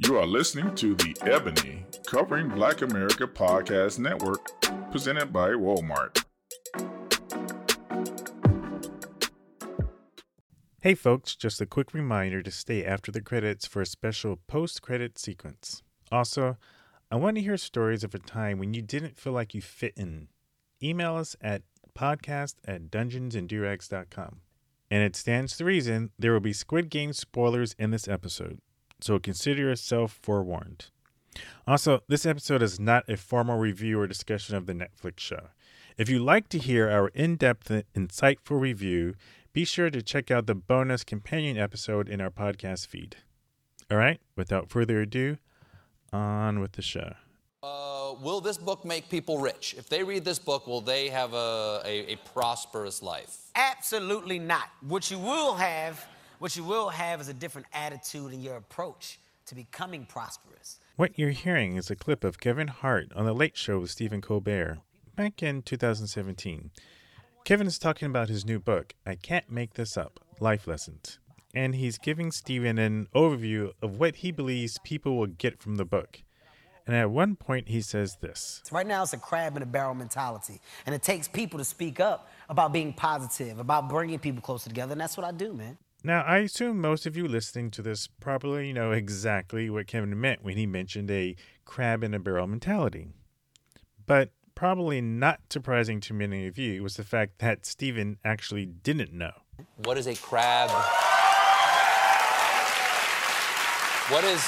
You are listening to the Ebony Covering Black America Podcast Network, presented by Walmart. Hey folks, just a quick reminder to stay after the credits for a special post credit sequence. Also, I want to hear stories of a time when you didn't feel like you fit in. Email us at podcast at dungeonsanddurags.com. And it stands to reason there will be Squid Game spoilers in this episode, so consider yourself forewarned. Also, this episode is not a formal review or discussion of the Netflix show. If you'd like to hear our in depth, insightful review, be sure to check out the bonus companion episode in our podcast feed. All right, without further ado, on with the show. Uh, will this book make people rich? If they read this book, will they have a, a, a prosperous life? Absolutely not. What you will have, what you will have is a different attitude in your approach to becoming prosperous. What you're hearing is a clip of Kevin Hart on The Late Show with Stephen Colbert back in 2017. Kevin is talking about his new book, I Can't Make This Up Life Lessons. And he's giving Stephen an overview of what he believes people will get from the book. And at one point, he says this Right now, it's a crab in a barrel mentality. And it takes people to speak up about being positive, about bringing people closer together. And that's what I do, man. Now, I assume most of you listening to this probably know exactly what Kevin meant when he mentioned a crab in a barrel mentality. But probably not surprising to many of you was the fact that Stephen actually didn't know. What is a crab? What is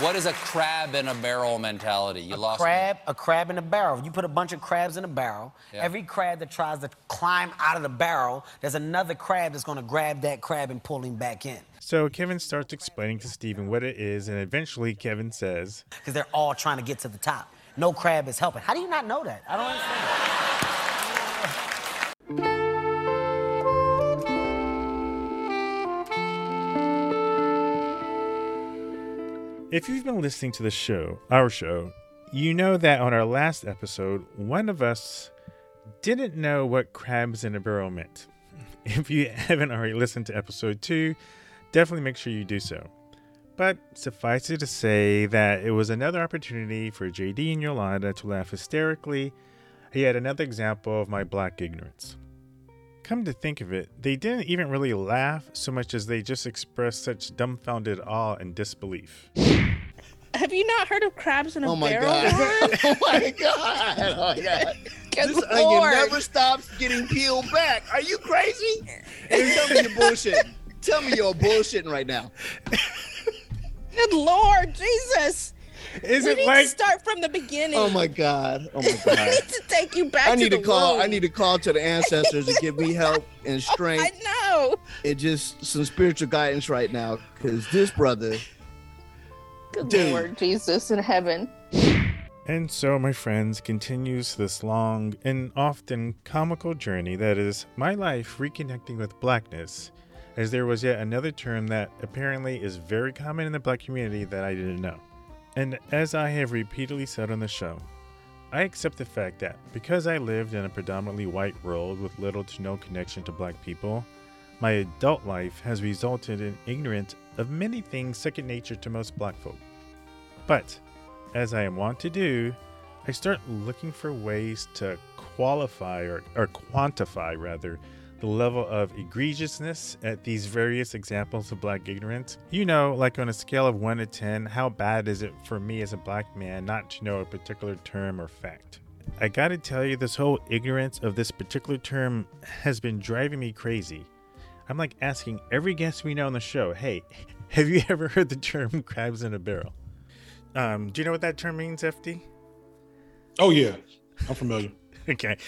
what is a crab in a barrel mentality? You a lost crab, me. a crab in a barrel. You put a bunch of crabs in a barrel. Yeah. Every crab that tries to climb out of the barrel, there's another crab that's going to grab that crab and pull him back in. So Kevin starts explaining to Stephen what it is, and eventually Kevin says, Because they're all trying to get to the top. No crab is helping. How do you not know that? I don't understand. If you've been listening to the show, our show, you know that on our last episode, one of us didn't know what crabs in a barrel meant. If you haven't already listened to episode two, definitely make sure you do so. But suffice it to say that it was another opportunity for JD and Yolanda to laugh hysterically at yet another example of my black ignorance. Come to think of it, they didn't even really laugh so much as they just expressed such dumbfounded awe and disbelief. Have you not heard of crabs in a Oh my barrel? god! oh my god! Oh my god! Good This onion never stops getting peeled back. Are you crazy? Hey, tell me you're bullshitting. Tell me you're bullshitting right now. Good Lord, Jesus! Is we it need like to start from the beginning. Oh my god! Oh my We god! need to take you back I need to to call. womb. I need to call to the ancestors to give me help and strength. I know. and just some spiritual guidance right now. Because this brother, Good Dude. Lord, Jesus in heaven. And so, my friends, continues this long and often comical journey that is my life reconnecting with blackness, as there was yet another term that apparently is very common in the black community that I didn't know. And as I have repeatedly said on the show, I accept the fact that because I lived in a predominantly white world with little to no connection to black people, my adult life has resulted in ignorance of many things second nature to most black folk. But as I am wont to do, I start looking for ways to qualify or, or quantify rather the level of egregiousness at these various examples of black ignorance. You know, like on a scale of 1 to 10, how bad is it for me as a black man not to know a particular term or fact? I gotta tell you, this whole ignorance of this particular term has been driving me crazy. I'm like asking every guest we know on the show, hey, have you ever heard the term crabs in a barrel? Um, do you know what that term means, FD? Oh yeah, I'm familiar. okay.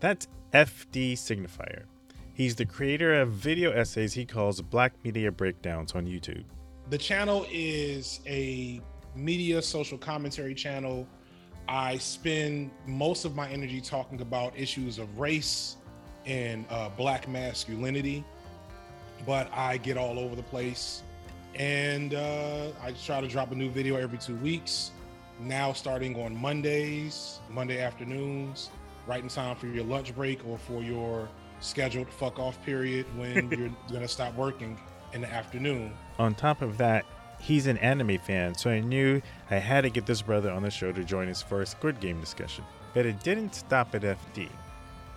That's FD Signifier. He's the creator of video essays he calls Black Media Breakdowns on YouTube. The channel is a media social commentary channel. I spend most of my energy talking about issues of race and uh, black masculinity, but I get all over the place. And uh, I try to drop a new video every two weeks. Now, starting on Mondays, Monday afternoons, right in time for your lunch break or for your scheduled fuck off period when you're gonna stop working in the afternoon. On top of that, he's an anime fan, so I knew I had to get this brother on the show to join us for a Squid Game discussion. But it didn't stop at FD.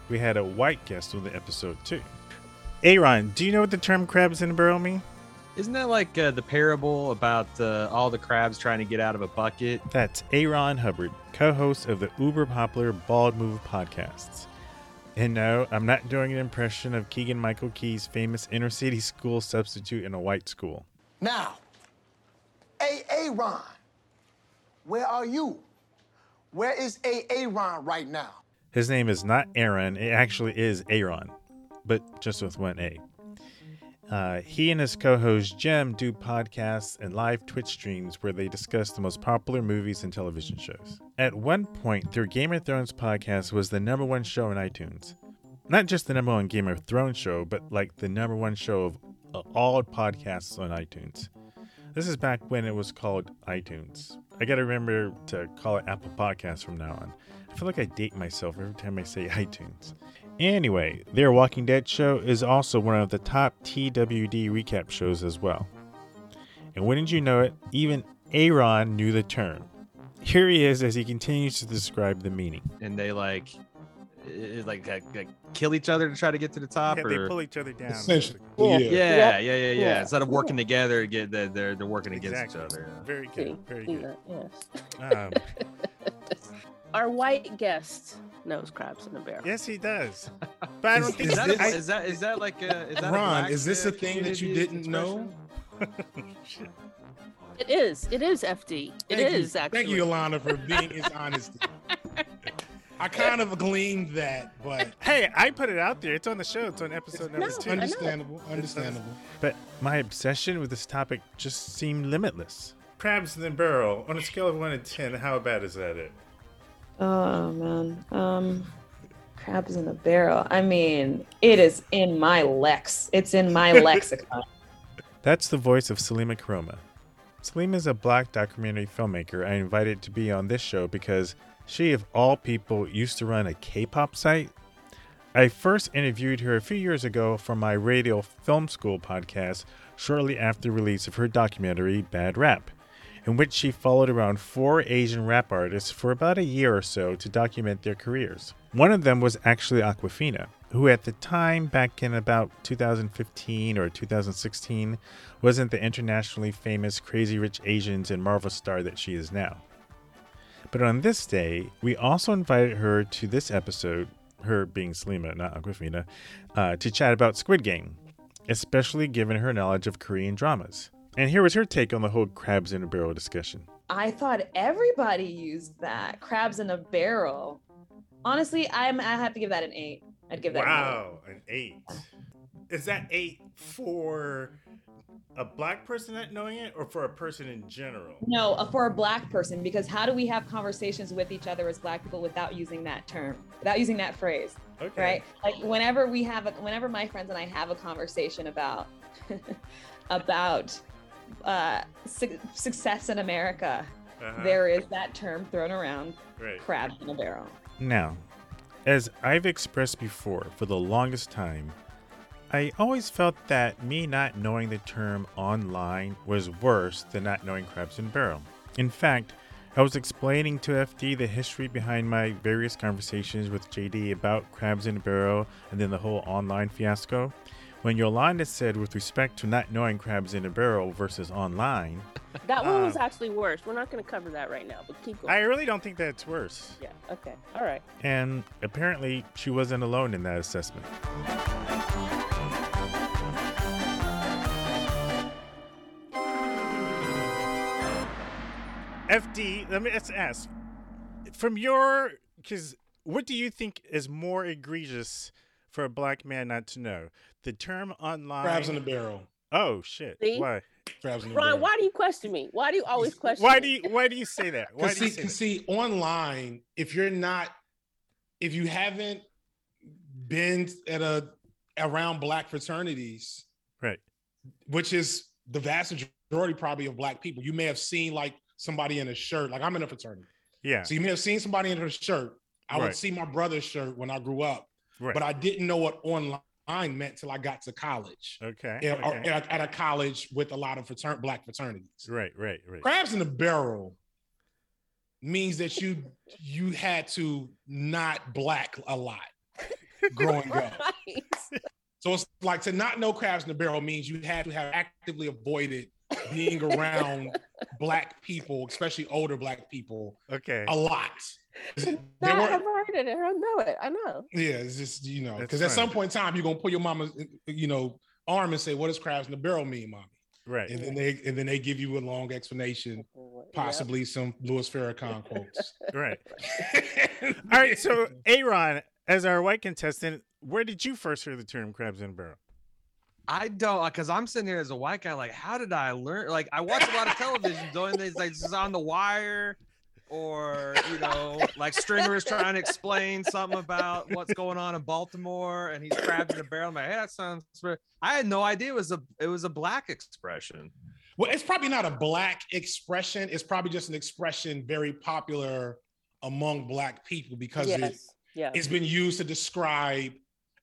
We had a white guest on the episode too. Aaron, do you know what the term crabs in a barrel mean? Isn't that like uh, the parable about uh, all the crabs trying to get out of a bucket? That's Aaron Hubbard, co host of the uber popular Bald Move podcasts. And no, I'm not doing an impression of Keegan Michael Key's famous inner city school substitute in a white school. Now, A.A. Ron, where are you? Where is A.A. Ron right now? His name is not Aaron, it actually is Aaron, but just with one A. Uh, he and his co host Jim do podcasts and live Twitch streams where they discuss the most popular movies and television shows. At one point, their Game of Thrones podcast was the number one show on iTunes. Not just the number one Game of Thrones show, but like the number one show of uh, all podcasts on iTunes. This is back when it was called iTunes. I gotta remember to call it Apple Podcasts from now on. I feel like I date myself every time I say iTunes. Anyway, their Walking Dead show is also one of the top TWD recap shows as well. And wouldn't you know it, even Aaron knew the term. Here he is as he continues to describe the meaning. And they like, eh, like, like, like kill each other to try to get to the top, Yeah, or they pull each other down. Essentially, basically. yeah. yeah, yeah, yeah, yeah, Yeah. Instead of working together, get they're they're, they're working Exactly. against each other. yeah. Very good. Very good. that, yes. Um, Our white guest knows crabs in a barrel. yes, he does. But I don't Is- think is that, this, is that is that like a is that a Ron, black, is this a thing that you didn't know? It is. It is FD. It Thank is you. actually. Thank you, Alana, for being as honest. I kind of gleaned that, but Hey, I put it out there. It's on the show. It's on episode number No, two. Understandable. Understandable. But my obsession with this topic just seemed limitless. Crabs in the barrel. On a scale of one to ten, how bad is that? It. Oh man. Um crabs in a barrel. I mean, it is in my lex. It's in my lexicon. That's the voice of Salima Koroma. Salima is a black documentary filmmaker I invited to be on this show because she, of all people, used to run a K-pop site. I first interviewed her a few years ago for my radio film school podcast shortly after the release of her documentary Bad Rap, in which she followed around four Asian rap artists for about a year or so to document their careers. One of them was actually Awkwafina, who at the time, back in about 2015 or 2016, wasn't the internationally famous Crazy Rich Asians and Marvel star that she is now. But on this day, we also invited her to this episode, her being Salima, not Awkwafina, uh, to chat about Squid Game, especially given her knowledge of Korean dramas. And here was her take on the whole crabs in a barrel discussion. I thought everybody used that. Crabs in a barrel. Honestly, I'm I have to give that an eight. I'd give that an eight. Wow, an eight. Is that eight for a black person not knowing it or for a person in general? No, uh, for a black person, because how do we have conversations with each other as black people without using that term, without using that phrase, Okay. right? Like whenever we have a, whenever my friends and I have a conversation about, about uh, su- success in America, Uh-huh. there is that term thrown around, Right. crabs in a barrel. Now, as I've expressed before for the longest time, I always felt that me not knowing the term online was worse than not knowing crabs in a barrel. In fact, I was explaining to FD the history behind my various conversations with JD about crabs in a barrel and then the whole online fiasco. When Yolanda said, with respect to not knowing crabs in a barrel versus online, That one was Uh, actually worse. We're not going to cover that right now, but keep going. I really don't think that's worse. yeah. Okay. All right. And apparently, she wasn't alone in that assessment. FD, let me let's ask from your because what do you think is more egregious for a black man not to know? The term online. Crabs in the barrel. Oh shit! See? Why? Crabs in the Ron, barrel. why do you question me? Why do you always question Why me? do you Why do you say that? Why Because do you see, say 'cause that? see, online, if you're not, if you haven't been at a around black fraternities, Right. which is the vast majority probably of black people, you may have seen like somebody in a shirt. Like I'm in a fraternity, Yeah. so you may have seen somebody in a shirt. I would see my brother's shirt when I grew up, Right. but I didn't know what online meant till I got to college. Okay. At, okay. at, at a college with a lot of fratern- black fraternities. Right, right, right. Crabs in the barrel means that you you had to not black a lot growing up. So it's like to not know crabs in the barrel means you had to have actively avoided being around black people, especially older black people, Okay. a lot. No, I've were, heard it. I know it. I know. yeah, it's just you know, because at some point in time you're gonna pull your mama's you know arm and say, "What does crabs in the barrel mean, mommy?" Right. And then they and then they give you a long explanation, oh, possibly some Louis Farrakhan quotes. Right. All right. So, Aaron, as our white contestant, where did you first hear the term crabs in a barrel? I don't uh, because I'm sitting here as a white guy. Like, how did I learn? Like, I watch a lot of television doing these, like, this is on the wire, or you know, like Stringer is trying to explain something about what's going on in Baltimore, and he's crabs in a barrel. I'm like, hey, that sounds. I had no idea it was a it was a black expression. Well, it's probably not a black expression. It's probably just an expression very popular among black people because it, yeah. it's been used to describe.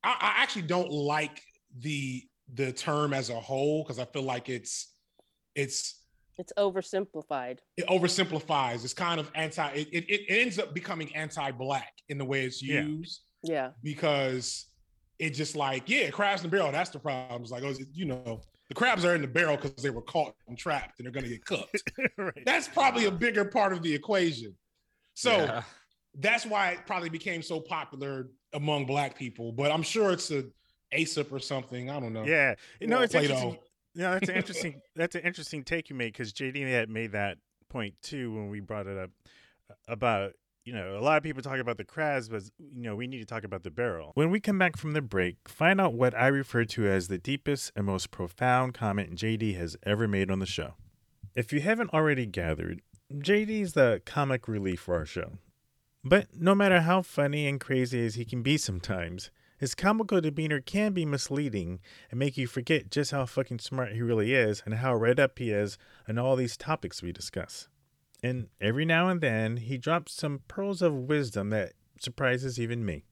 I, I actually don't like the the term as a whole because I feel like it's it's It's oversimplified. it oversimplifies. It's kind of anti. It, it, it ends up becoming anti-black in the way it's Yeah. used Yeah. because it just like yeah, crabs in the barrel. That's the problem. It's like oh, you know, the crabs are in the barrel because they were caught and trapped and they're going to get cooked. right. That's probably a bigger part of the equation. So Yeah. that's why it probably became so popular among black people. But I'm sure it's a Aesop or something. I don't know. Yeah. You know, it's Plato. interesting. No, that's an interesting. that's an interesting take you made because JD had made that point too when we brought it up about you know a lot of people talk about the crabs, but you know we need to talk about the barrel. When we come back from the break, find out what I refer to as the deepest and most profound comment JD has ever made on the show. If you haven't already gathered, JD is the comic relief for our show. But no matter how funny and crazy as he can be sometimes, his comical demeanor can be misleading and make you forget just how fucking smart he really is and how read up he is on all these topics we discuss. And every now and then, he drops some pearls of wisdom that surprises even me.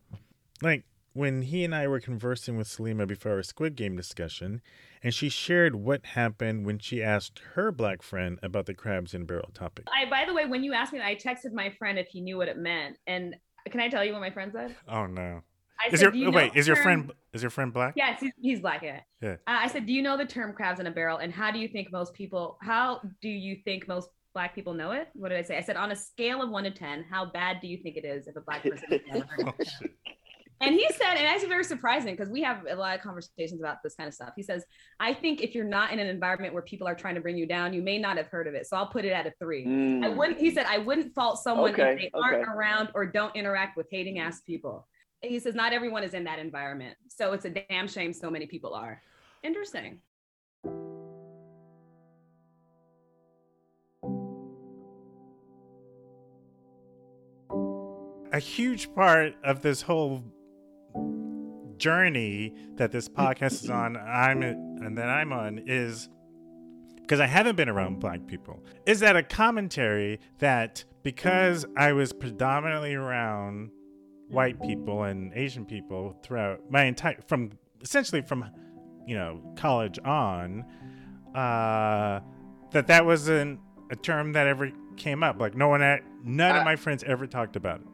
Like when he and I were conversing with Salima before our Squid Game discussion, and she shared what happened when she asked her black friend about the crabs in barrel topic. I, by the way, when you asked me, I texted my friend if he knew what it meant. And can I tell you what my friend said? Oh no! I Is said, your "Do you oh, know wait? the Is your term-" friend is your friend black? Yes, he's, he's black. Yeah. Yeah. Uh, I said, "Do you know the term crabs in a barrel?" And how do you think most people? How do you think most black people know it? What did I say? I said, on a scale of one to ten, how bad do you think it is if a black person has never heard of it? And he said, and that's very surprising because we have a lot of conversations about this kind of stuff. He says, I think if you're not in an environment where people are trying to bring you down, you may not have heard of it. So I'll put it at a three. I Mm. wouldn't, he said, I wouldn't fault someone Okay, if they aren't around or don't interact with hating ass people. He says, not everyone is in that environment. So it's a damn shame so many people are. Interesting. a huge part of this whole journey that this podcast is on i'm and that i'm on is because i haven't been around black people is that a commentary that because i was predominantly around white people and asian people throughout my entire from essentially from you know college on uh that that wasn't a term that ever came up like no one at, none of my friends ever talked about it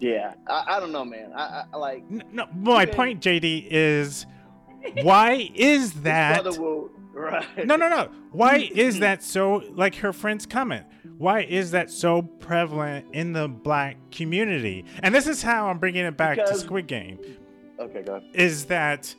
Yeah, I, I don't know, man. I, I like no my even- point jd is why is that brother will- right? no no no. Why is that so like her friend's comment? Why is that so prevalent in the black community? And this is how i'm bringing it back to squid game. Okay, go ahead. is that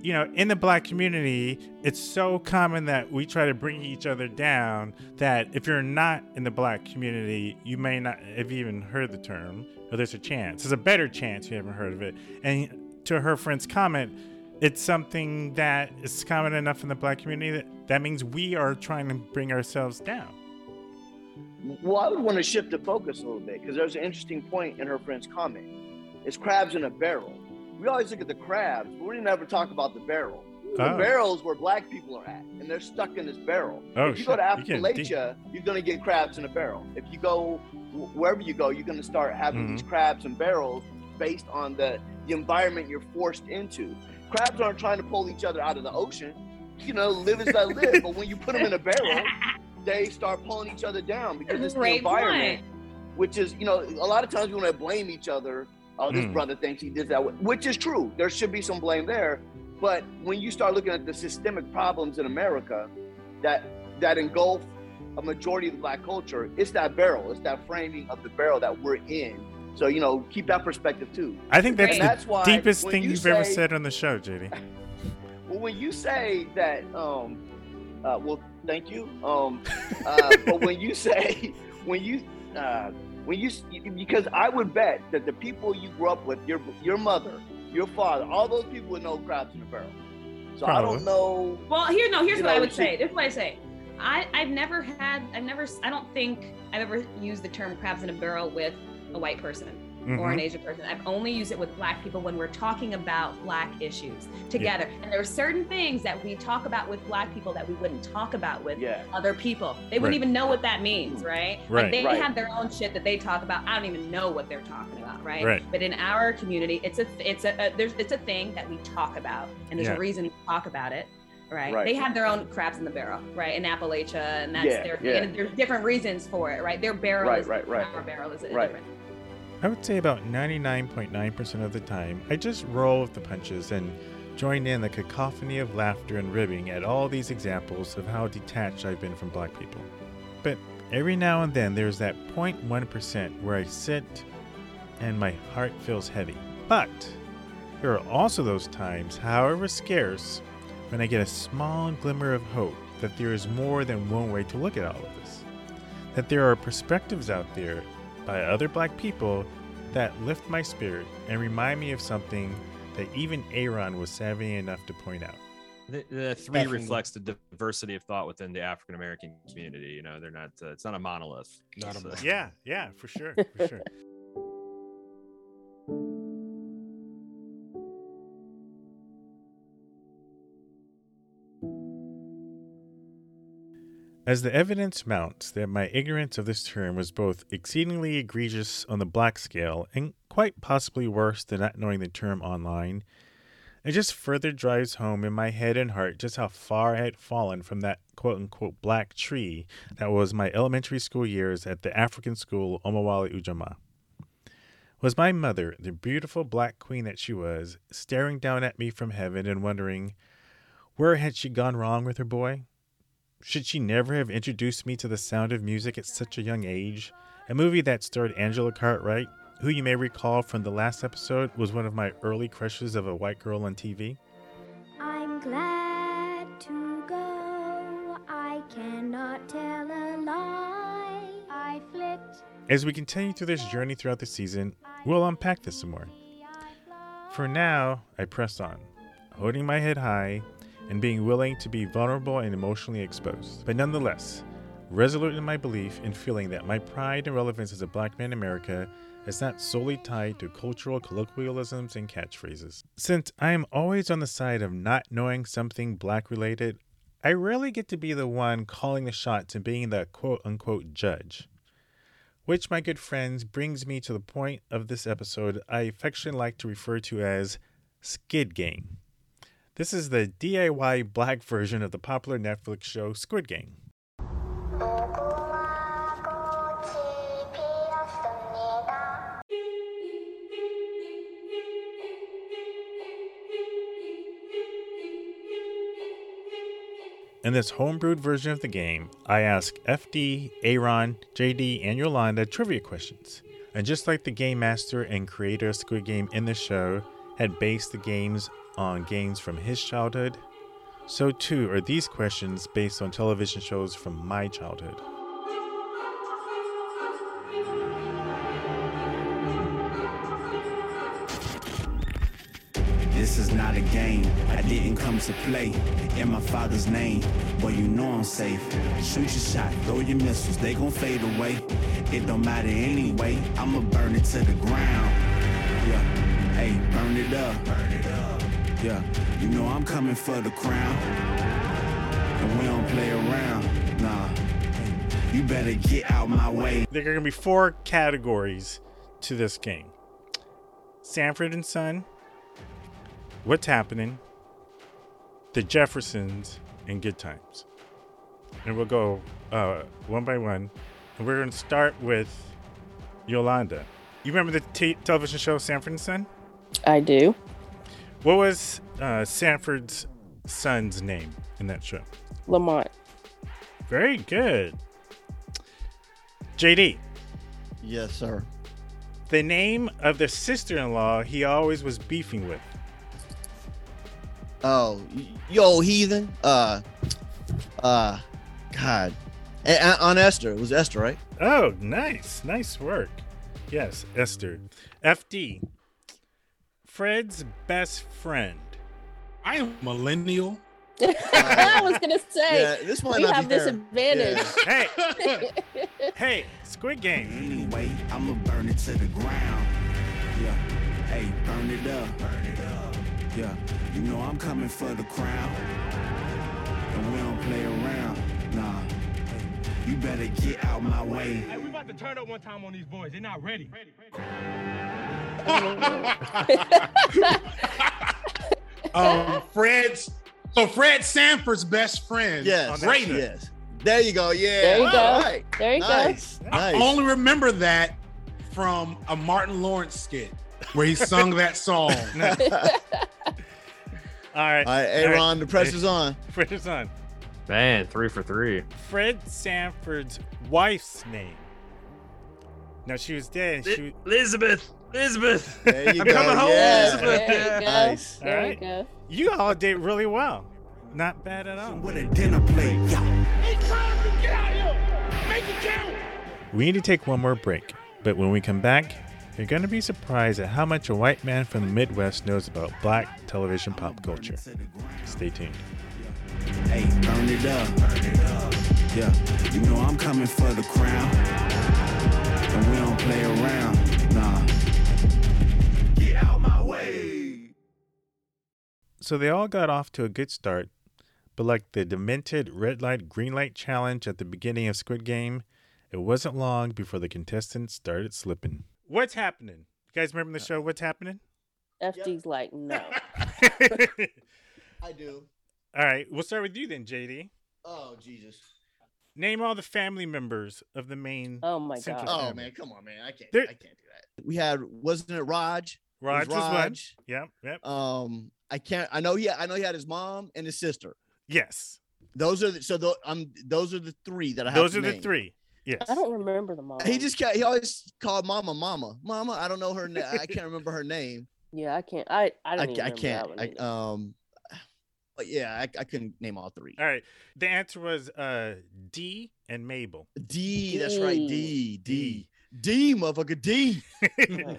you know in the black community it's so common that we try to bring each other down that if you're not in the black community you may not have even heard the term or there's a chance. There's a better chance you haven't heard of it. And to her friend's comment it's something that is common enough in the black community that that means we are trying to bring ourselves down Well, I would want to shift the focus a little bit because there's an interesting point in her friend's comment. It's crabs in a barrel. We always look at the crabs, but we didn't ever talk about the barrel. The Oh. barrel's where black people are at, and they're stuck in this barrel. Oh, if you go to Appalachia, you're going to get crabs in a barrel. If you go wherever you go, you're going to start having Mm-hmm. these crabs and barrels based on the the environment you're forced into. Crabs aren't trying to pull each other out of the ocean. You know, live as I live. but when you put them in a barrel, they start pulling each other down because it's the Great environment, which is, you know, a lot of times we want to blame each other. Oh, this Mm. brother thinks he did that, which is true. There should be some blame there. But when you start looking at the systemic problems in America that that engulf a majority of the black culture, it's that barrel, it's that framing of the barrel that we're in. So you know, keep that perspective too. I think that's And the that's why deepest when thing you you've ever said on the show, JD. Well, when you say that, um, uh, well, thank you. Um, uh, but when you say, when you, uh, when you, because I would bet that the people you grew up with, your your mother, your father, all those people would know crabs in a barrel. So I don't know. Well, here, no, here's You what I would she- say. This is what I say. I, I've never had, I've never, I don't think I've ever used the term crabs in a barrel with a white person or an Mhm. Asian person. I've only used it with black people when we're talking about black issues together. And there are certain things that we talk about with black people that we wouldn't talk about with Yeah. other people. They wouldn't Right. even know what that means, right? Right. Like they Right. have their own shit that they talk about. I don't even know what they're talking about, right? Right. But in our community, it's a it's a, a there's it's a thing that we talk about, and there's Yeah. a reason we talk about it. Right. Right. They have their own crabs in the barrel, right? In Appalachia, and that's Yeah, their yeah. and there's different reasons for it, right? Their barrel Right, is right, right. Our barrel is Right. different. I would say about 99.9% of the time, I just roll with the punches and join in the cacophony of laughter and ribbing at all these examples of how detached I've been from black people. But every now and then, there's that 0.1% where I sit and my heart feels heavy. But there are also those times, however scarce, when I get a small glimmer of hope that there is more than one way to look at all of this. That there are perspectives out there by other black people that lift my spirit and remind me of something that even Aaron was savvy enough to point out. The, the three Definitely. reflects the diversity of thought within the African American community. You know, they're not. Uh, it's not a monolith. Not a monolith. Yeah, yeah, for sure, for sure. As the evidence mounts that my ignorance of this term was both exceedingly egregious on the black scale and quite possibly worse than not knowing the term online, it just further drives home in my head and heart just how far I had fallen from that quote unquote black tree that was my elementary school years at the African school Omawale Ujamaa. Was my mother, the beautiful black queen that she was, staring down at me from heaven and wondering, where had she gone wrong with her boy? Should she never have introduced me to the sound of music at such a young age? A movie that starred Angela Cartwright, who you may recall from the last episode was one of my early crushes of a white girl on TV. I'm glad to go. I cannot tell a lie. I flipped. As we continue through this journey throughout the season, we'll unpack this some more. For now, I press on, holding my head high and being willing to be vulnerable and emotionally exposed. But nonetheless, resolute in my belief and feeling that my pride and relevance as a black man in America is not solely tied to cultural colloquialisms and catchphrases. Since I am always on the side of not knowing something black related, I rarely get to be the one calling the shots and being the quote unquote judge. Which, my good friends, brings me to the point of this episode I affectionately like to refer to as Skid Game. This is the DIY black version of the popular Netflix show Squid Game. In this homebrewed version of the game, I ask FD, Aaron, JD, and Yolanda trivia questions. And just like the game master and creator of Squid Game in the show had based the games on games from his childhood, so too are these questions based on television shows from my childhood. This is not a game. I didn't come to play. In my father's name, but you know I'm safe. Shoot your shot, throw your missiles, they gon' fade away. It don't matter anyway. I'ma burn it to the ground. Yeah, hey, burn it up. Burn it up. Yeah, you know I'm coming for the crown. And we don't play around. Nah, you better get out my way. There are going to be four categories to this game Sanford and Son, What's Happening, The Jeffersons, and Good Times. And we'll go uh, one by one. And we're going to start with Yolanda. You remember the t- television show Sanford and Son? I do. What was uh, Sanford's son's name in that show? Lamont. Very good. JD. Yes, sir. The name of the sister in law he always was beefing with. Oh, yo, heathen. Uh, uh, God. A- a- on Esther. It was Esther, right? Oh, nice. Nice work. Yes, Esther. FD. Fred's best friend. I am millennial. I was gonna say Yeah, this might we not be have this fair. advantage. Hey, hey, Squid Game. Anyway, I'ma burn it to the ground. Yeah, hey, burn it up. Burn it up. Yeah, you know I'm coming for the crown. And we don't play around. Nah, hey, you better get out my way. Hey, we about to turn up one time on these boys. They're not ready. Um, Fred's so Fred Sanford's best friend. Yes. Raymond. Yes. There you go. Yeah. There you All go. right. There you nice. go. I Nice. only remember that from a Martin Lawrence skit where he sung that song. All right. All right, Aaron, the pressure's on. Pressure's on. Man, three for three. Fred Sanford's wife's name. Now she was dead. She, Elizabeth. Elizabeth. There you I'm go. coming home, yeah. Elizabeth. There you go. Nice. All There right. you go. you all did really well. Not bad at all. With a dinner plate, yeah. We need to take one more break, but when we come back, you're going to be surprised at how much a white man from the Midwest knows about black television pop culture. Stay tuned. Hey, burn it up. Burn it up. Yeah, you know I'm coming for the crown. And we don't play around. So they all got off to a good start, but like the demented red light, green light challenge at the beginning of Squid Game, it wasn't long before the contestants started slipping. What's happening? You guys remember the uh, show What's Happening? FD's like, no. I do. All right, we'll start with you then, JD. Oh Jesus. Name all the family members of the main. Oh my Central god. Oh family. man, come on, man. I can't. There- I can't do that. We had wasn't it Raj? It Raj was one. Raj. Yep, yep. Um, I can't. I know he. I know he had his mom and his sister. yes, Those are the, so. Tho- um, those are the three that I have. those to are the three. Yes. I don't remember them all. He just ca- he always called Mama Mama Mama. I don't know her. Na- I can't remember her name. Yeah, I can't. I I I, don't. ca- I even remember can't. That one I, um, but yeah, I, I couldn't name all three. All right. The answer was uh, D and Mabel. D. That's right. D. D. D. Motherfucker. D.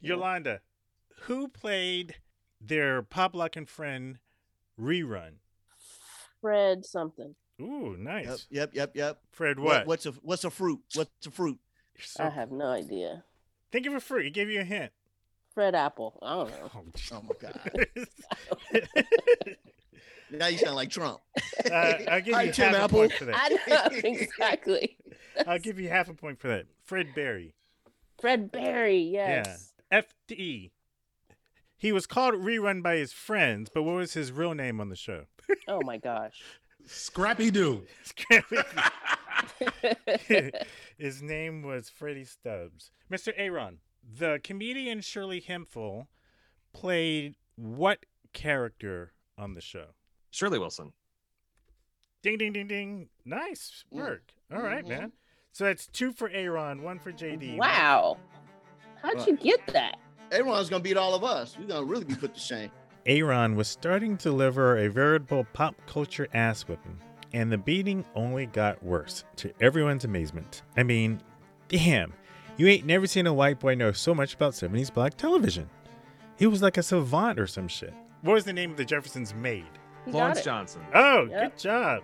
Yolanda, who played their pop and friend rerun? Fred something. Ooh, nice. Yep. Yep. Yep. Yep. Fred, what? What's a What's a fruit? What's a fruit? So- I have no idea. Think of a fruit. He gave you a hint. Fred Apple. I don't know. Oh, Oh my god. now you sound like Trump. uh, I'll give Hi, you Tim half Apple. a point for that. I know exactly. I'll give you half a point for that. Fred Berry. Fred Berry. Yes. Yeah. FD. He was called rerun by his friends, but what was his real name on the show? Oh my gosh. Scrappy Doo. Scrappy. His name was Freddie Stubbs. Mr. Aaron, the comedian Shirley Hemphill played what character on the show? Shirley Wilson. Ding, ding, ding, ding. Nice Mm. work. All right, Mhm. man. So that's two for Aaron, one for JD. Wow. How'd you get that? Everyone's gonna beat all of us. We're gonna really be put to shame. Aaron was starting to deliver a veritable pop culture ass whipping, and the beating only got worse, to everyone's amazement. I mean, damn, you ain't never seen a white boy know so much about 70s black television. He was like a savant or some shit. What was the name of the Jefferson's maid? You Florence. Johnson. Oh, Yep. good job.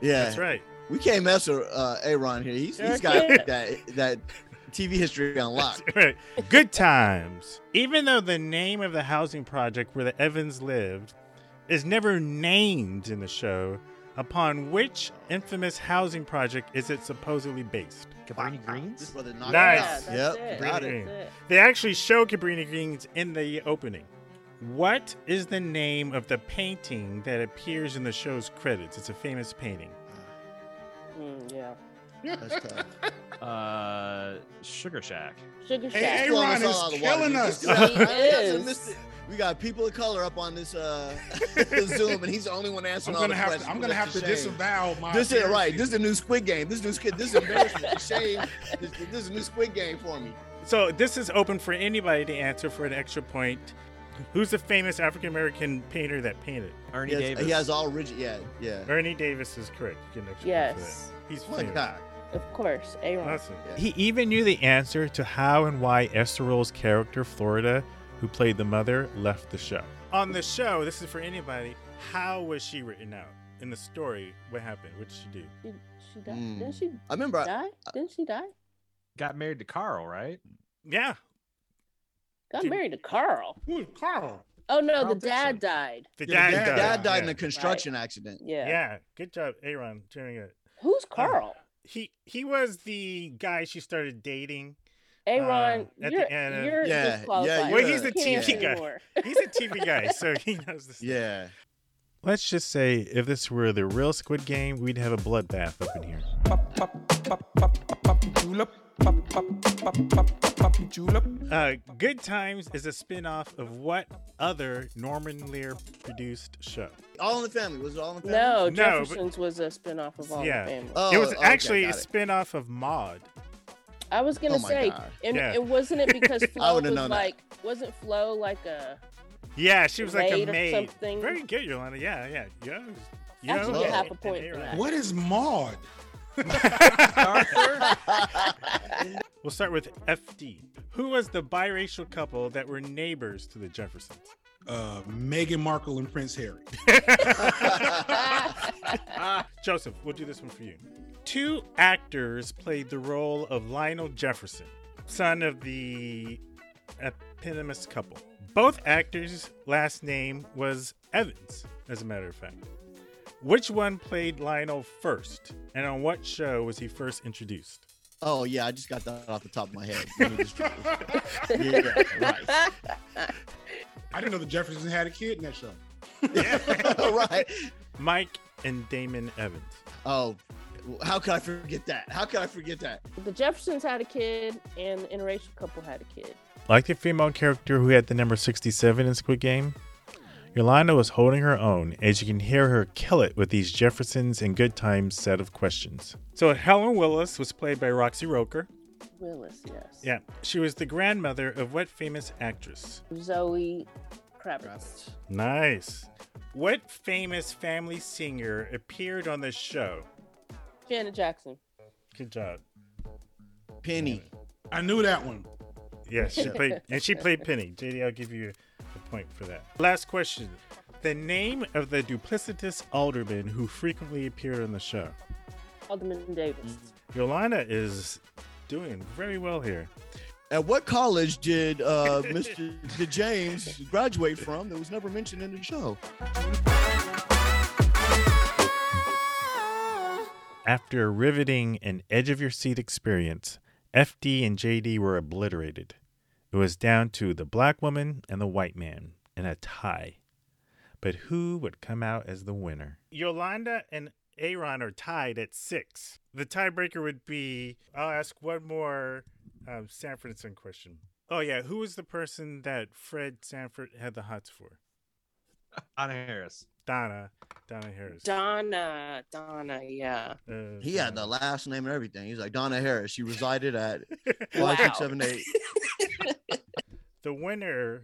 Yeah, That's right. We can't mess with uh, Aaron here. He's, Yeah, he's I got that that TV history on lock. right. Good times. Even though the name of the housing project where the Evans lived is never named in the show, upon which infamous housing project is it supposedly based? Cabrini Greens? This brother knocked Nice. Yeah, Yep, got Cabrini it. They actually show Cabrini Greens in the opening. What is the name of the painting that appears in the show's credits? It's a famous painting. Mm, yeah. That's tough. Uh, Sugar Shack. Sugar Hey, Shack. Aaron Blowing is all out of the water. killing us. He I- I got some is. We got people of color up on this uh Zoom, and he's the only one I'm answering all gonna the have questions. to. I'm gonna have to shame. disavow my. This is right. This is the new Squid Game. This is new Squid. This is embarrassment. A shame. This, this is a new Squid Game for me. So this is open for anybody to answer for an extra point. Who's the famous African American painter that painted? Ernie He has, Davis. he has all rigid. Yeah, yeah. Ernie Davis is correct. Get an extra point Yes. for that. He's Oh my famous. God. Of course, Aaron. Awesome. Yeah. He even knew the answer to how and why Esther Rolle's character, Florida, who played the mother, left the show. On the show, this is for anybody, how was she written out? In the story, what happened? What did she do? She, she died. Mm. Didn't she I remember. I, die? Didn't she die? Got married to Carl, right? Yeah. Got Did- married to Carl. Who's Carl? Oh no, Carl the dad Dixon. died. The Yeah, dad, the dad- died. Dad died in a construction accident. Yeah. Yeah. Good job, Aaron, doing it. Who's Carl? He he was the guy she started dating. Aaron, at the you're, end of- you're Yeah, yeah, Well, he's a- the You can't TV guy. anymore. He's a TV guy, so he knows this. Yeah. Let's just say if this were the real Squid Game, we'd have a bloodbath up in here. Uh, Good Times is a spin-off of what other Norman Lear produced show? All in the family. Was it all in the family? No, No, but- Jefferson's was a spinoff of All in the Family. Oh, it was okay, actually a got it. spin-off of Maude. I was gonna Oh say, and Yeah. it wasn't it because I Flo would've was known that. like, wasn't Flo like a? Yeah, she was like Maid a or maid. something. Very good, Yolanda. Yeah, yeah. yeah. You I should know, get half a point for that. What is Maude? We'll start with FD. Who was the biracial couple that were neighbors to the Jeffersons? Uh, Meghan Markle and Prince Harry. Joseph, we'll do this one for you. Two actors played the role of Lionel Jefferson, son of the eponymous couple. Both actors' last name was Evans, as a matter of fact. Which one played Lionel first, and on what show was he first introduced? Oh yeah, I just got that off the top of my head. Just- yeah, right. I didn't know the Jeffersons had a kid in that show. Yeah, right. Mike and Damon Evans. Oh, how could I forget that? How could I forget that? The Jeffersons had a kid, and the interracial couple had a kid. Like the female character who had the number 67 in Squid Game, Yolanda was holding her own as you can hear her kill it with these Jeffersons and Good Times set of questions. So Helen Willis was played by Roxy Roker. Willis, yes. Yeah, she was the grandmother of what famous actress? Zoe Kravitz. Nice. What famous family singer appeared on the show? Janet Jackson. Good job. Penny. I knew that one. Yes, she played, and she played Penny. JD, I'll give you a point for that. Last question: The name of the duplicitous alderman who frequently appeared on the show. Alderman Davis. Yolanda is doing very well here. At what college did uh, Mr. did James graduate from that was never mentioned in the show? After a riveting and edge of your seat experience, FD and JD were obliterated. It was down to the black woman and the white man in a tie. But who would come out as the winner? Yolanda and Aaron are tied at six. The tiebreaker would be I'll ask one more um, Sanfordson question. Oh, yeah. Who was the person that Fred Sanford had the hots for? Donna Harris. Donna. Donna Harris. Donna. Donna, yeah. Uh, He had the last name and everything. He's like Donna Harris. She resided at Wow. five, six, seven, eight. The winner,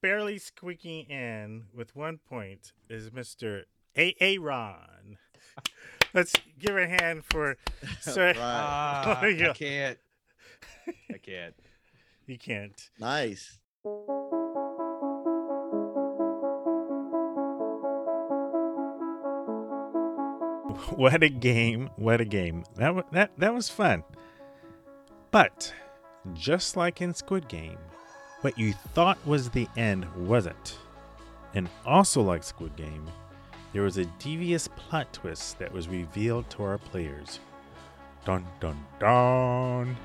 barely squeaking in with one point, is Mr. A. Ron. Let's give a hand for Sir. Ah, Oh. I can't. I can't. You can't. Nice. What a game! What a game! That wa- that that was fun. But just like in Squid Game, what you thought was the end wasn't. And also, like Squid Game, there was a devious plot twist that was revealed to our players. Dun dun dun!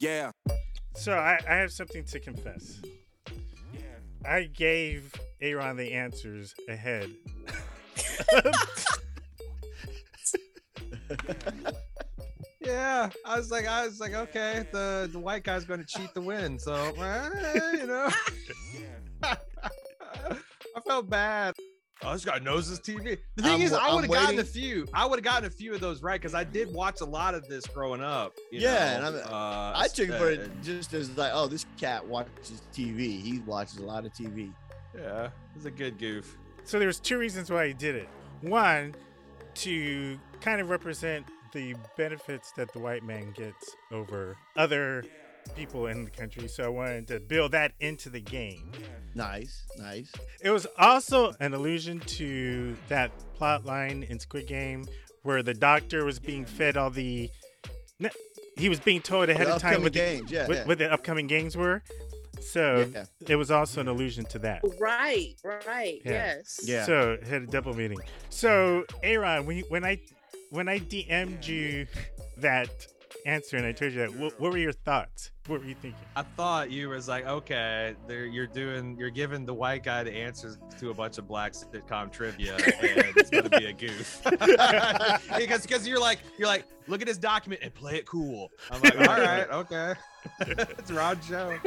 Yeah. So I, I have something to confess. Yeah. I gave Aaron the answers ahead. Yeah, I was like, I was like, okay, the the white guy's going to cheat to win, so eh, you know. I felt bad. Oh, this guy knows his TV. The thing I'm is, I would have gotten a few. I would have gotten a few of those right because I did watch a lot of this growing up. you yeah, know, and I'm, uh, I took it for it just as like, oh, this cat watches TV. He watches a lot of TV. Yeah, it's a good goof. So there's two reasons why he did it. One, to kind of represent the benefits that the white man gets over other people in the country. So I wanted to build that into the game. Nice, nice. It was also an allusion to that plot line in Squid Game where the doctor was being fed all the. He was being told ahead The of time what the, games, yeah, what, yeah. what the upcoming games were. So Yeah. it was also an allusion to that. Right, right, Yeah. yes. So it had a double meaning. So Aaron, when you, when I when I DM'd you that answer and I told you that, what, what were your thoughts? What were you thinking? I thought you was like, okay, there you're doing, you're giving the white guy the answers to a bunch of black sitcom trivia, and it's gonna be a goof. because because you're like, you're like, look at this document and play it cool. I'm like, all right, okay, it's Rod show.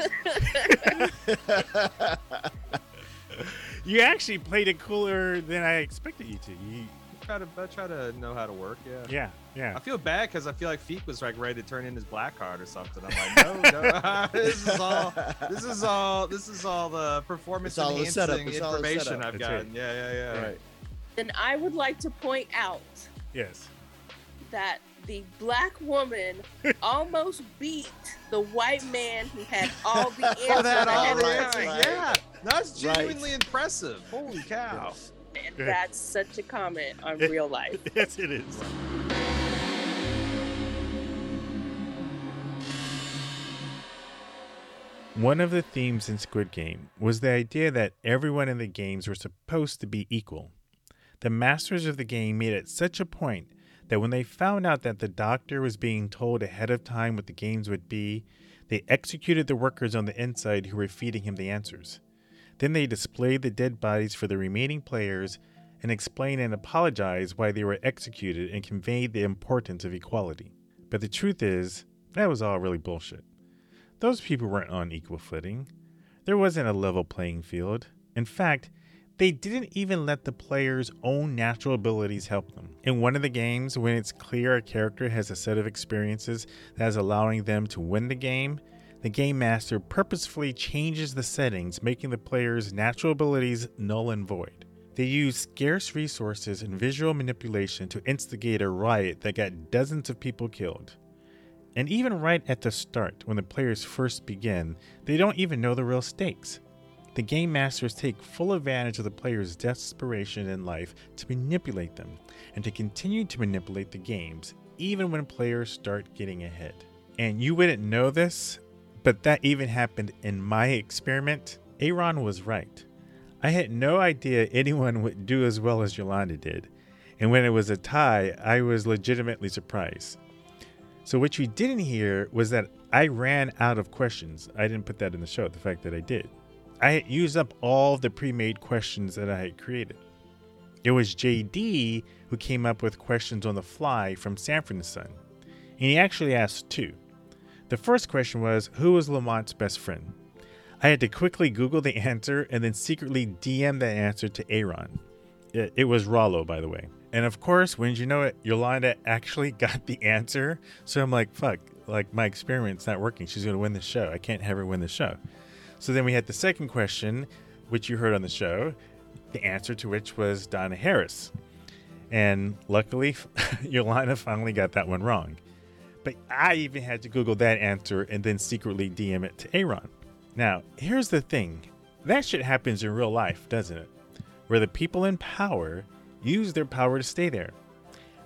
You actually played it cooler than I expected you to. You, Try to, I try to know how to work. Yeah. yeah, yeah. I feel bad because I feel like Feek was like ready to turn in his black card or something. I'm like, no, no, this is all, this is all, this is all the performance It's all the enhancing setup, it's all the information setup. I've That's gotten. right. Yeah, yeah, yeah. Right. Then I would like to point out Yes. that the black woman almost beat the white man who had all the answers. Oh, that all the of answers. time. Yeah, that's Right. genuinely impressive. Holy cow! And that's such a comment on real life. yes, it is. One of the themes in Squid Game was the idea that everyone in the games were supposed to be equal. The masters of the game made it such a point that when they found out that the doctor was being told ahead of time what the games would be, they executed the workers on the inside who were feeding him the answers. Then they displayed the dead bodies for the remaining players and explained and apologized why they were executed and conveyed the importance of equality. But the truth is, that was all really bullshit. Those people weren't on equal footing. There wasn't a level playing field. In fact, they didn't even let the players' own natural abilities help them. In one of the games, when it's clear a character has a set of experiences that is allowing them to win the game, the game master purposefully changes the settings, making the players' natural abilities null and void. They use scarce resources and visual manipulation to instigate a riot that got dozens of people killed. And even right at the start, when the players first begin, they don't even know the real stakes. The game masters take full advantage of the players' desperation in life to manipulate them, and to continue to manipulate the games, even when players start getting ahead. And you wouldn't know this, but that even happened in my experiment. Aaron was right. I had no idea anyone would do as well as Yolanda did, and when it was a tie, I was legitimately surprised. So, what you didn't hear was that I ran out of questions. I didn't put that in the show, the fact that I did. I used up all the pre made questions that I had created. It was JD who came up with questions on the fly from Sanford and Son, and he actually asked two. The first question was Who was Lamont's best friend? I had to quickly Google the answer and then secretly DM that answer to Aaron. It, it was Rollo, by the way. And of course, when you know it, Yolanda actually got the answer. So I'm like, fuck, like my experiment's not working. She's going to win the show. I can't have her win the show. So then we had the second question, which you heard on the show, the answer to which was Donna Harris. And luckily, Yolanda finally got that one wrong. But I even had to Google that answer and then secretly DM it to Aaron. Now, here's the thing that shit happens in real life, doesn't it? Where the people in power use their power to stay there.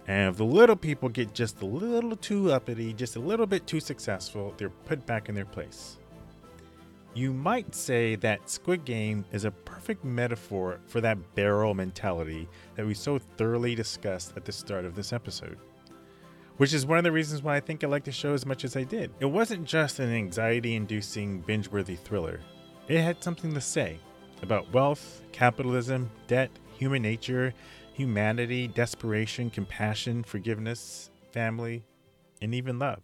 And if the little people get just a little too uppity, just a little bit too successful, they're put back in their place. You might say that Squid Game is a perfect metaphor for that barrel mentality that we so thoroughly discussed at the start of this episode. which is one of the reasons why I think I liked the show as much as I did. It wasn't just an anxiety inducing, binge worthy thriller, it had something to say about wealth, capitalism, debt, human nature, humanity, desperation, compassion, forgiveness, family, and even love.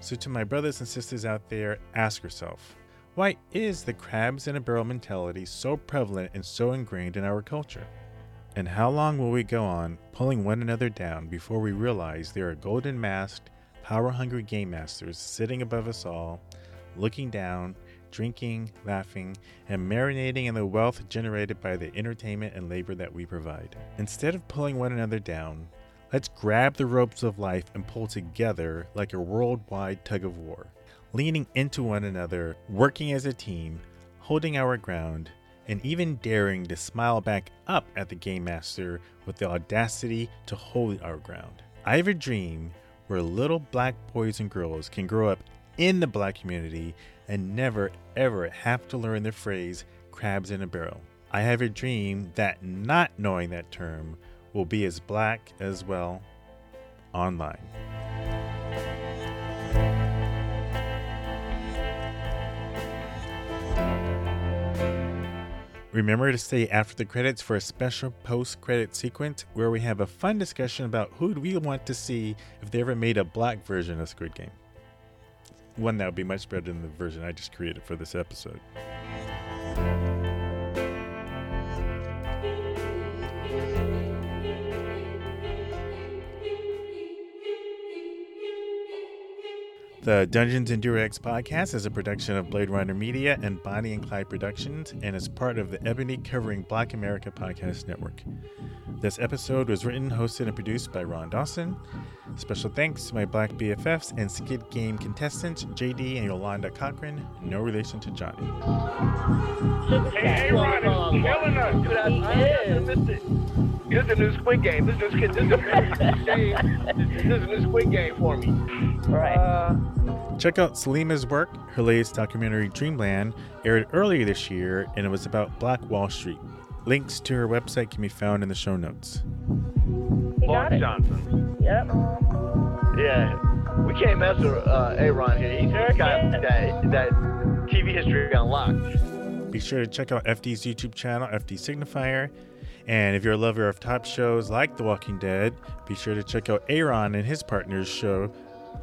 So, to my brothers and sisters out there, ask yourself why is the crabs in a barrel mentality so prevalent and so ingrained in our culture? And how long will we go on pulling one another down before we realize there are golden masked, power hungry game masters sitting above us all, looking down, drinking, laughing, and marinating in the wealth generated by the entertainment and labor that we provide? Instead of pulling one another down, Let's grab the ropes of life and pull together like a worldwide tug of war, leaning into one another, working as a team, holding our ground, and even daring to smile back up at the Game Master with the audacity to hold our ground. I have a dream where little black boys and girls can grow up in the black community and never ever have to learn the phrase crabs in a barrel. I have a dream that not knowing that term will be as black as well online. Remember to stay after the credits for a special post credit sequence where we have a fun discussion about who we want to see if they ever made a black version of Squid Game. One that would be much better than the version I just created for this episode. The Dungeons and Durags podcast is a production of Blade Runner Media and Bonnie and Clyde Productions and is part of the Ebony Covering Black America podcast network. This episode was written, hosted, and produced by Ron Dawson. Special thanks to my Black BFFs and Skid Game contestants, JD and Yolanda Cochran, no relation to Johnny. Hey, hey, Ron, it's killing us. Dude, I, I. This is a new Squid Game. This is, this is, a new game. This, this is a new Squid Game for me. Right. Uh, Check out Salima's work. Her latest documentary, Dreamland, aired earlier this year and it was about Black Wall Street. Links to her website can be found in the show notes. Bob Johnson. Yep. Yeah, we can't mess with uh, Aaron here. He's got that, that TV history unlocked. Be sure to check out FD's YouTube channel, FD Signifier. And if you're a lover of top shows like The Walking Dead, be sure to check out Aaron and his partner's show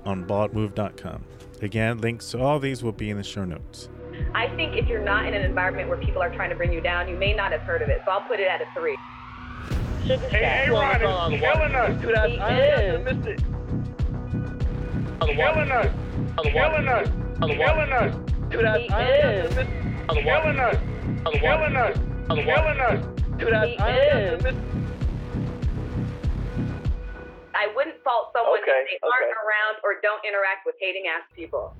on baldmove.com. Again, links to all these will be in the show notes. I think if you're not in an environment where people are trying to bring you down, you may not have heard of it. So I'll put it at a three. hey, hey, Ron, it's killing us. Dude, I, He I, is. I missed it. Killing us. Killing us. Killing us. Dude, I, He I, I is. missed it. Killing us. Killing us. Killing us. Dude, I, He I, I is. Missed I wouldn't fault someone Okay, if they aren't around or don't interact with hating ass people.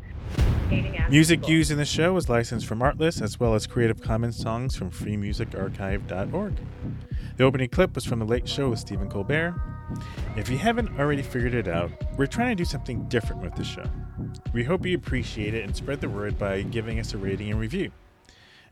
Hating ass Music people. used in the show is licensed from Artlist as well as Creative Commons songs from freemusicarchive.org. The opening clip was from The Late Show with Stephen Colbert. If you haven't already figured it out, we're trying to do something different with the show. We hope you appreciate it and spread the word by giving us a rating and review.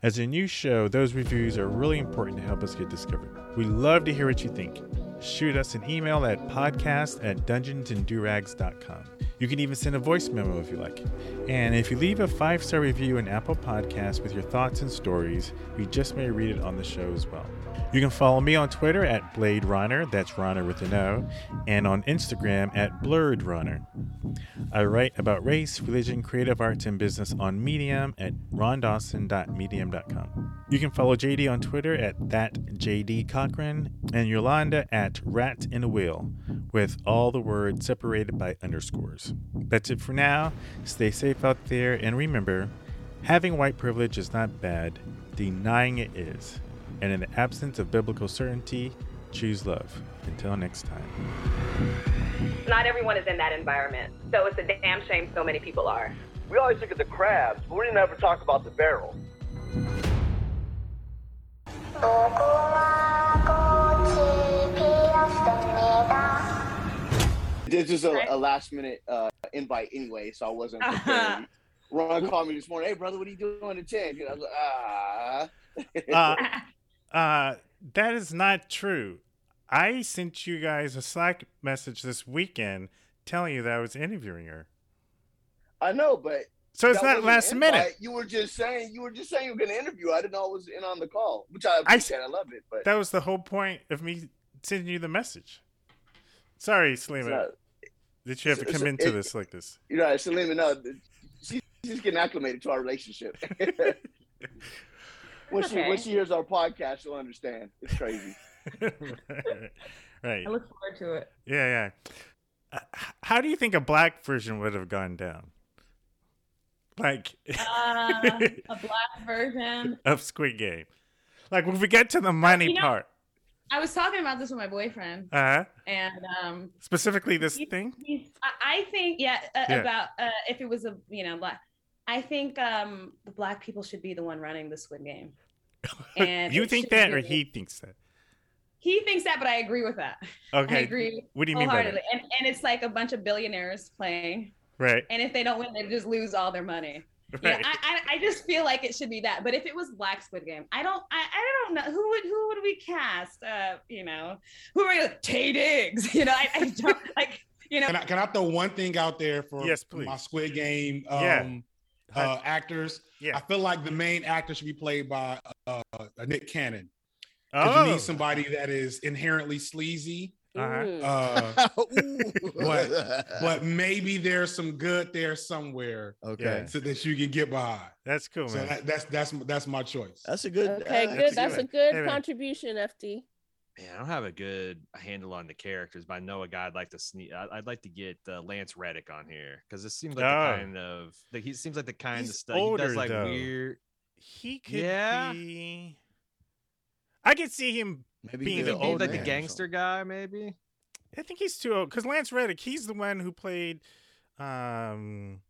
As a new show, those reviews are really important to help us get discovered. We love to hear what you think. Shoot us an email at podcast at dungeonsanddurags.com. You can even send a voice memo if you like. And if you leave a five star review in Apple Podcasts with your thoughts and stories, we just may read it on the show as well. You can follow me on Twitter at BlerdRonner, that's Ronner with an O, and on Instagram at BlerdRonner. I write about race, religion, creative arts, and business on Medium at rondawson.medium.com. You can follow JD on Twitter at thatjdcochran and Yolanda at Rat in a Wheel, with all the words separated by underscores. That's it for now. Stay safe out there, and remember, having white privilege is not bad, denying it is. And in the absence of biblical certainty, choose love. Until next time. Not everyone is in that environment. So it's a damn shame so many people are. We always look at the crabs, but we didn't ever talk about the barrel. This is a, a last minute uh, invite anyway, so I wasn't prepared. Ron called me this morning. Hey, brother, what are you doing at ten? And I was like, ah. Uh, uh, that is not true. I sent you guys a Slack message this weekend telling you that I was interviewing her. I know, but So it's not last minute. You were just saying you were just saying you were going to interview. I didn't know I was in on the call, which I appreciate. I, love it, but That was the whole point of me sending you the message. Sorry, Salima. not- That you have to come so into it- this like this. you know, Salima, no, she, she's getting acclimated to our relationship. when she when she hears our podcast, she'll understand. It's crazy. right. I look forward to it. Yeah, yeah. Uh, how do you think a black version would have gone down? Like Uh, a black version. of Squid Game. Like when we get to the money You know- part, I was talking about this with my boyfriend, uh, huh. and um, specifically this he- thing. he's- I I think, yeah, uh, Yeah. about uh, if it was a you know black. I think um, the black people should be the one running the Squid Game. And you think that, or he thinks that? He thinks that, but I agree with that. Okay. I agree. What do you mean by that? And and it's like a bunch of billionaires playing, Right. and if they don't win, they just lose all their money. You know, I, I I just feel like it should be that. But if it was Black Squid Game, I don't I, I don't know who would who would we cast? Uh, you know, who are you? Taye Diggs. You know, I, I don't like you know. Can I, can I throw one thing out there for Yes, please. my Squid Game um, Yeah. Uh, actors? Yeah. I feel like the main actor should be played by uh, Nick Cannon. Oh. Because you need somebody that is inherently sleazy. Uh-huh. Uh, but but maybe there's some good there somewhere. Okay. So that you can get behind. That's cool, So man. that, that's that's that's my choice. That's a good. Okay, uh, good. That's a good Hey, contribution, FD. Man, I don't have a good handle on the characters, but I know a guy I'd like to sneak. I- I'd like to get uh, Lance Reddick on here because it seems like Oh. the kind of like he seems like the kind He's of stuff he older, does like though. weird. He could Yeah. be. I could see him Maybe being the old like the gangster guy, maybe. I think he's too old because Lance Reddick, he's the one who played, um,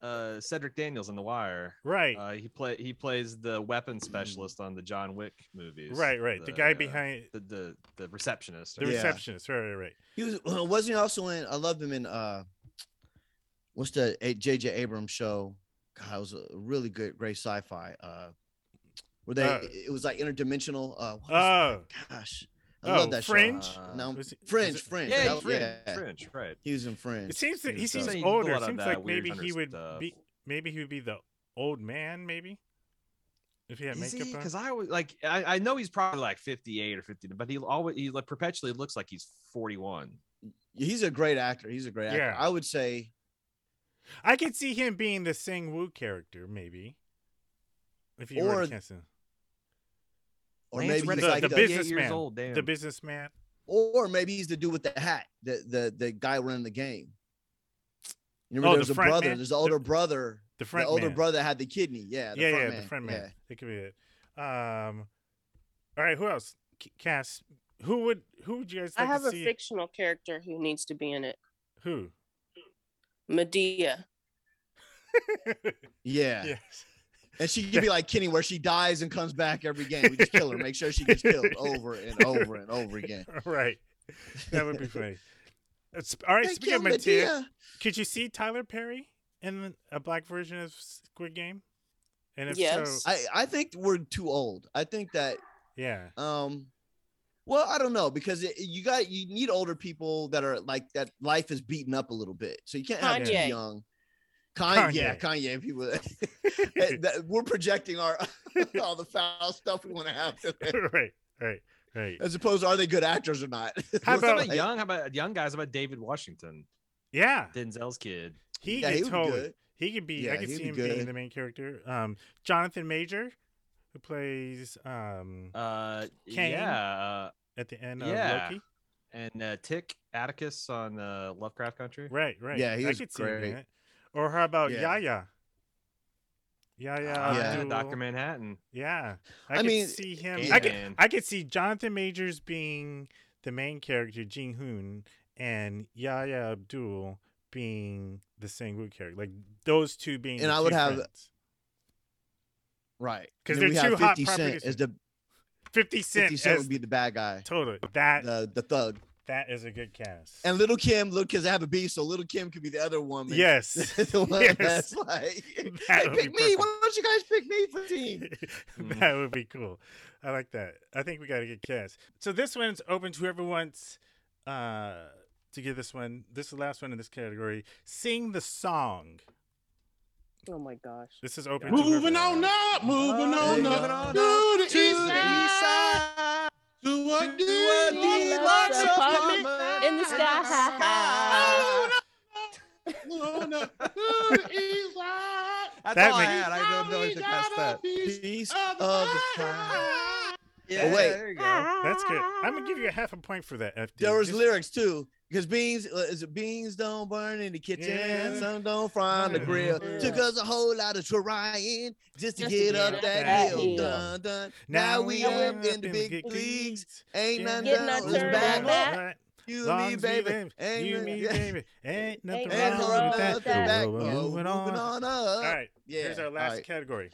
Uh, Cedric Daniels in The Wire. right, Uh, he play he plays the weapon specialist on the John Wick movies. right, right. The, guy behind the the, the receptionist. the Yeah. receptionist. Right, right, right. He was wasn't he also in? I loved him in uh, what's the A- J.J. Abrams show? God, it was a really good, great sci-fi. Uh, where they Uh, it was like interdimensional. Uh, Oh, gosh, I oh, love that Fringe? show. Uh, No, Was it- is Fringe, it- Fringe. Yeah, that he- was- Fringe, yeah. Fringe, right. He was in Fringe. It seems that he So- seems So he did a older. lot of Seems like maybe he would stuff. be. Maybe he would be the old man. Maybe if he had Is makeup he? on. Because I was like, I, I know he's probably like 58 or 50, but he always he like perpetually looks like he's 41. He's a great actor. He's a great actor. Yeah. I would say I could see him being the Sangwoo character, maybe. If you were Or- to cast him. Or Lance maybe he's the, like the the, businessman. old. The businessman. or maybe he's the dude with the hat, the the the guy running the game. You remember Oh, there the a front brother. man? There's an older The- brother. The The, front older man. brother had the kidney. Yeah. The yeah, yeah, man. the front yeah. man. That could be it. Um, all right, who else? Cass, who would who would you guys I have to a see? fictional character who needs to be in it. Who? Madea. Yeah. Yes. And she could be like Kenny, where she dies and comes back every game. We just kill her, make sure she gets killed over and over and over again. right. That would be funny. It's, all right, They speaking of killed Madea, Madea. could you see Tyler Perry in a black version of Squid Game? And if Yes. so, I, I think we're too old. I think that yeah, um well, I don't know because it, you got you need older people that are like that life is beaten up a little bit. So you can't have too young. Kanye, yeah, Kanye. Kanye people. that- we're projecting our all the foul stuff we want to have right, right, right. as opposed to are they good actors or not? How How about about young? How about young guys? How about David Washington, yeah? Denzel's kid? He Yeah, could he would be totally. good. He could be. Yeah, I could he'd see be him being the main character. Um, Jonathan Major, who plays um Uh, Kang. yeah, at the end uh, of Loki. and uh, Tic Atticus on uh, Lovecraft Country. Right, right. Yeah, he I was could see him great. it. Or how about Yeah. Yaya? Yaya, Ah, Yeah. Abdul- Doctor Manhattan. Yeah, I, I could mean, see him. Ant I could, I could see Jonathan Majors being the main character, Jing Hoon, and Yahya Abdul being the Sangwoo character. Like those two being. And the I would have- friends. right. 'Cause And then they're we two hot 50 Cent properties. as the Fifty Cent, 50 Cent as would be the bad guy, totally that the the thug. That is a good cast. And Little Kim, Little I have a B, so Little Kim could be the other woman. Yes. the one Yes. that's like, That hey, pick be me. Why don't you guys pick me for team? that would be cool. I like that. I think we got to get cast. So this one's open to whoever wants uh, to give this one. This is the last one in this category. Sing the song. Oh my gosh. This is open. Moving to on up, moving on moving up on to the east side. To what He loves apartment in the sky. Moving up to the east side. That's That all I makes- had. I don't know if you passed that. Piece of the pie. Yeah, Oh, wait. there you go. That's good. I'm gonna give you a half a point for that. FD. There was Just- lyrics too. Because beans, uh, is it beans don't burn in the kitchen, Yeah. some don't fry on the grill. Yeah. Took us a whole lot of trying just to Just to get get up up that that hill. hill. Dun, dun. Now we up in the big leagues. Ain't nothing Getting done. our Let's turn back on up. that. You Long and me, as baby. Ain't you, no- me, baby. Ain't nothing Ain't Ain't wrong nothing with that. that. back. We're moving on. moving on up. All right. Yeah. Here's our last right. category.